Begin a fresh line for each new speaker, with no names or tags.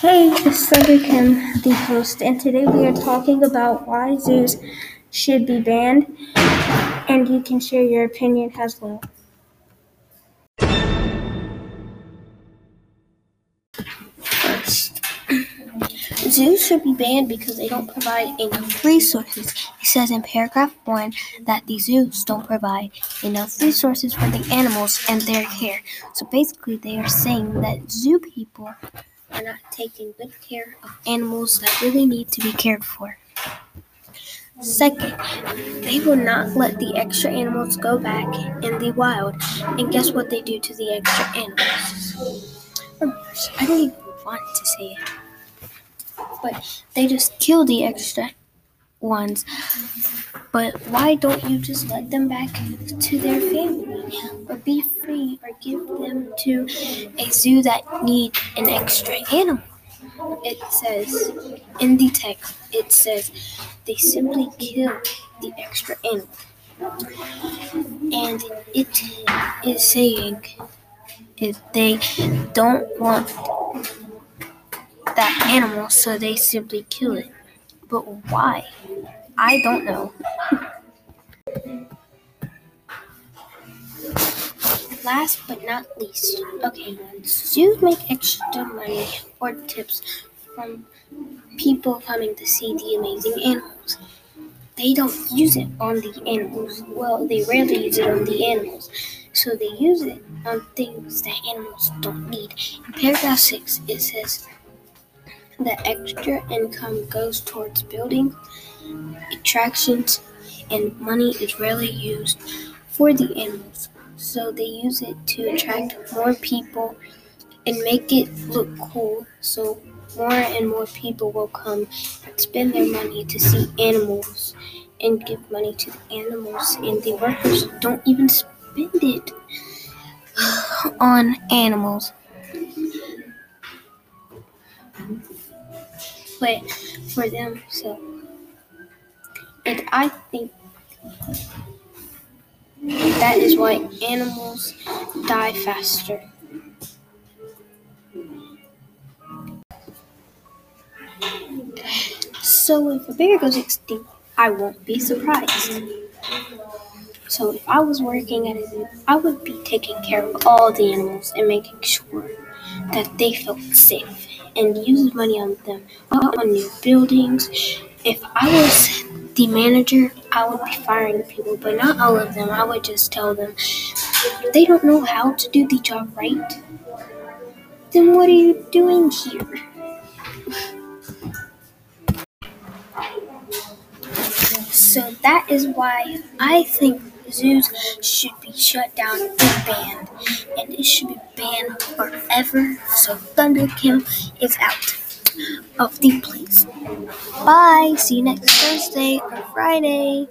Hey, it's Thunder Kim, the host, and today we are talking about why zoos should be banned, and you can share your opinion as well. First, zoos should be banned because they don't provide enough resources. It says in paragraph 1 that the zoos don't provide enough resources for the animals and their care. So basically, they are saying that zoo people are not taking good care of animals that really need to be cared for. Second, they will not let the extra animals go back in the wild. And guess what they do to the extra animals? Oh, I don't even want to say it. But they just kill the extra ones. But why don't you just let them back to their family or be give them to a zoo that need an extra animal? It says in the text, it says they simply kill the extra animal. And it is saying if they don't want that animal, so they simply kill it. But why? I don't know. Last but not least, okay, zoos make extra money or tips from people coming to see the amazing animals, they don't use it on the animals. Well, they rarely use it on the animals. So they use it on things that animals don't need. In paragraph 6, it says the extra income goes towards building attractions, and money is rarely used for the animals. So they use it to attract more people and make it look cool. So more and more people will come and spend their money to see animals and give money to the animals, and the workers don't even spend it on animals. But for them, so and I think that is why animals die faster. So if a bear goes extinct, I won't be surprised. So if I was working at a zoo, I would be taking care of all the animals and making sure that they felt safe and use money on them, on new buildings. If I was the manager, I would be firing people, but not all of them. I would just tell them they don't know how to do the job right. Then what are you doing here? So that is why I think zoos should be shut down and banned. And it should be banned forever. So Thunderkill is out of the place. Bye. See you next Thursday or Friday.